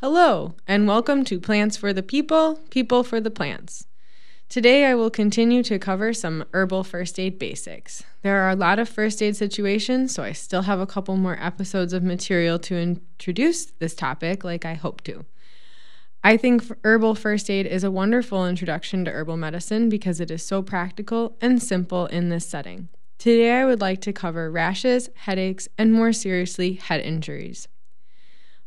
Hello, and welcome to Plants for the People, People for the Plants. Today I will continue to cover some herbal first aid basics. There are a lot of first aid situations, so I still have a couple more episodes of material to introduce this topic like I hope to. I think herbal first aid is a wonderful introduction to herbal medicine because it is so practical and simple in this setting. Today I would like to cover rashes, headaches, and more seriously, head injuries.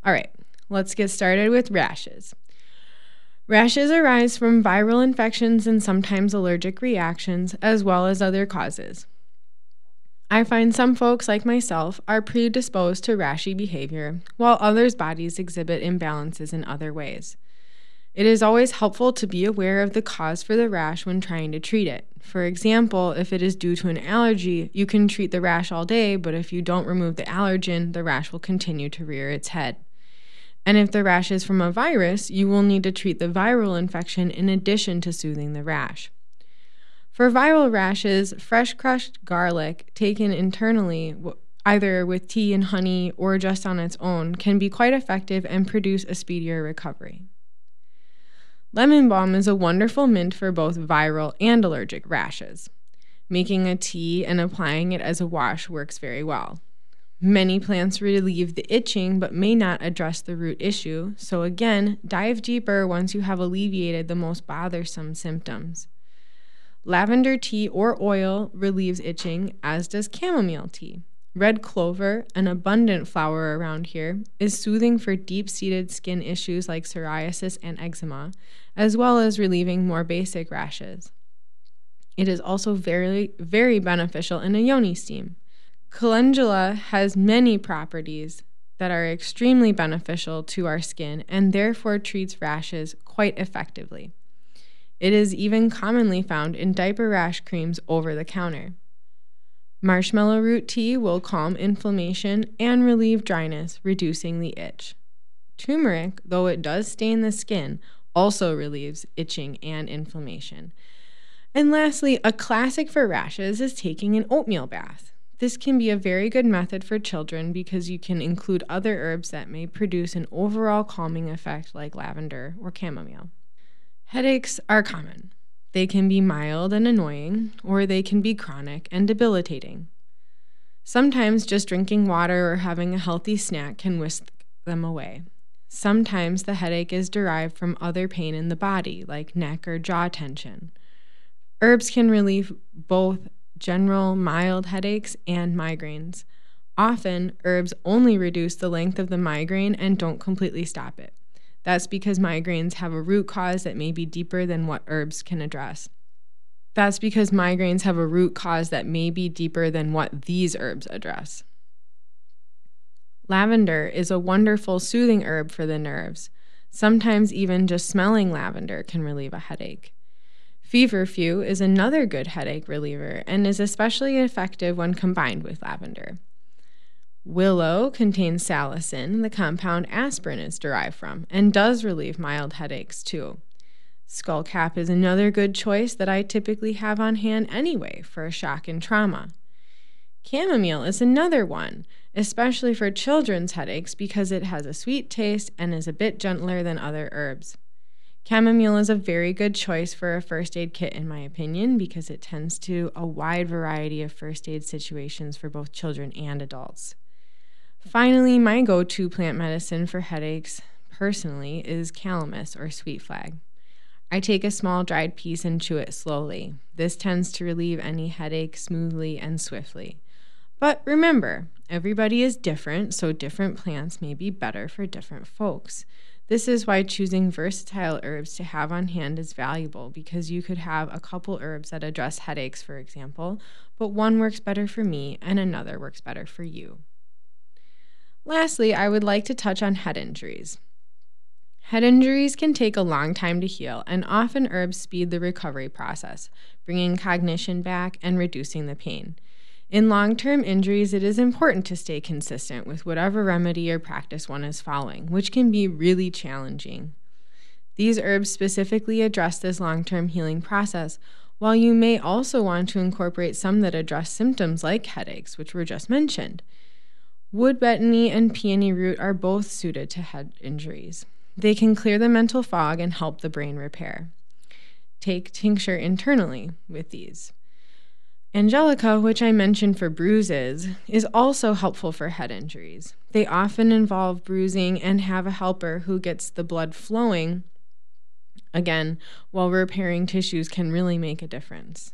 All right, Let's get started with rashes. Rashes arise from viral infections and sometimes allergic reactions, as well as other causes. I find some folks, like myself, are predisposed to rashy behavior, while others' bodies exhibit imbalances in other ways. It is always helpful to be aware of the cause for the rash when trying to treat it. For example, if it is due to an allergy, you can treat the rash all day, but if you don't remove the allergen, the rash will continue to rear its head. And if the rash is from a virus, you will need to treat the viral infection in addition to soothing the rash. For viral rashes, fresh crushed garlic taken internally, either with tea and honey or just on its own, can be quite effective and produce a speedier recovery. Lemon balm is a wonderful mint for both viral and allergic rashes. Making a tea and applying it as a wash works very well. Many plants relieve the itching but may not address the root issue, so again, dive deeper once you have alleviated the most bothersome symptoms. Lavender tea or oil relieves itching, as does chamomile tea. Red clover, an abundant flower around here, is soothing for deep seated skin issues like psoriasis and eczema, as well as relieving more basic rashes. It is also very, very beneficial in a yoni steam. Calendula has many properties that are extremely beneficial to our skin and therefore treats rashes quite effectively. It is even commonly found in diaper rash creams over the counter. Marshmallow root tea will calm inflammation and relieve dryness, reducing the itch. Turmeric, though it does stain the skin, also relieves itching and inflammation. And lastly, a classic for rashes is taking an oatmeal bath. This can be a very good method for children because you can include other herbs that may produce an overall calming effect like lavender or chamomile. Headaches are common. They can be mild and annoying, or they can be chronic and debilitating. Sometimes just drinking water or having a healthy snack can whisk them away. Sometimes the headache is derived from other pain in the body, like neck or jaw tension. Herbs can relieve both general mild headaches, and migraines. Often, herbs only reduce the length of the migraine and don't completely stop it. That's because migraines have a root cause that may be deeper than what herbs can address. That's because migraines have a root cause that may be deeper than what these herbs address. Lavender is a wonderful soothing herb for the nerves. Sometimes even just smelling lavender can relieve a headache. Feverfew is another good headache reliever and is especially effective when combined with lavender. Willow contains salicin, the compound aspirin is derived from, and does relieve mild headaches too. Skullcap is another good choice that I typically have on hand anyway for a shock and trauma. Chamomile is another one, especially for children's headaches because it has a sweet taste and is a bit gentler than other herbs. Chamomile is a very good choice for a first aid kit, in my opinion, because it tends to a wide variety of first aid situations for both children and adults. Finally, my go to plant medicine for headaches, personally, is calamus or sweet flag. I take a small dried piece and chew it slowly. This tends to relieve any headache smoothly and swiftly. But remember, everybody is different, so different plants may be better for different folks. This is why choosing versatile herbs to have on hand is valuable because you could have a couple herbs that address headaches, for example, but one works better for me and another works better for you. Lastly, I would like to touch on head injuries. Head injuries can take a long time to heal, and often herbs speed the recovery process, bringing cognition back and reducing the pain. In long term injuries, it is important to stay consistent with whatever remedy or practice one is following, which can be really challenging. These herbs specifically address this long term healing process, while you may also want to incorporate some that address symptoms like headaches, which were just mentioned. Wood betony and peony root are both suited to head injuries. They can clear the mental fog and help the brain repair. Take tincture internally with these. Angelica, which I mentioned for bruises, is also helpful for head injuries. They often involve bruising and have a helper who gets the blood flowing. Again, while repairing tissues can really make a difference.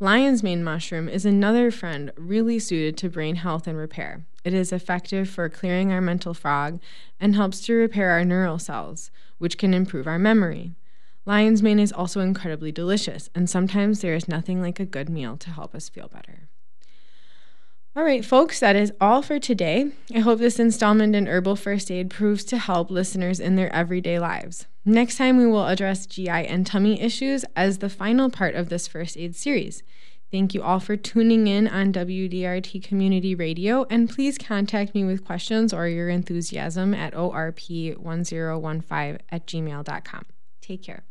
Lion's mane mushroom is another friend really suited to brain health and repair. It is effective for clearing our mental fog and helps to repair our neural cells, which can improve our memory. Lion's mane is also incredibly delicious, and sometimes there is nothing like a good meal to help us feel better. All right, folks, that is all for today. I hope this installment in Herbal First Aid proves to help listeners in their everyday lives. Next time, we will address GI and tummy issues as the final part of this first aid series. Thank you all for tuning in on WDRT Community Radio, and please contact me with questions or your enthusiasm at orp1015 at gmail.com. Take care.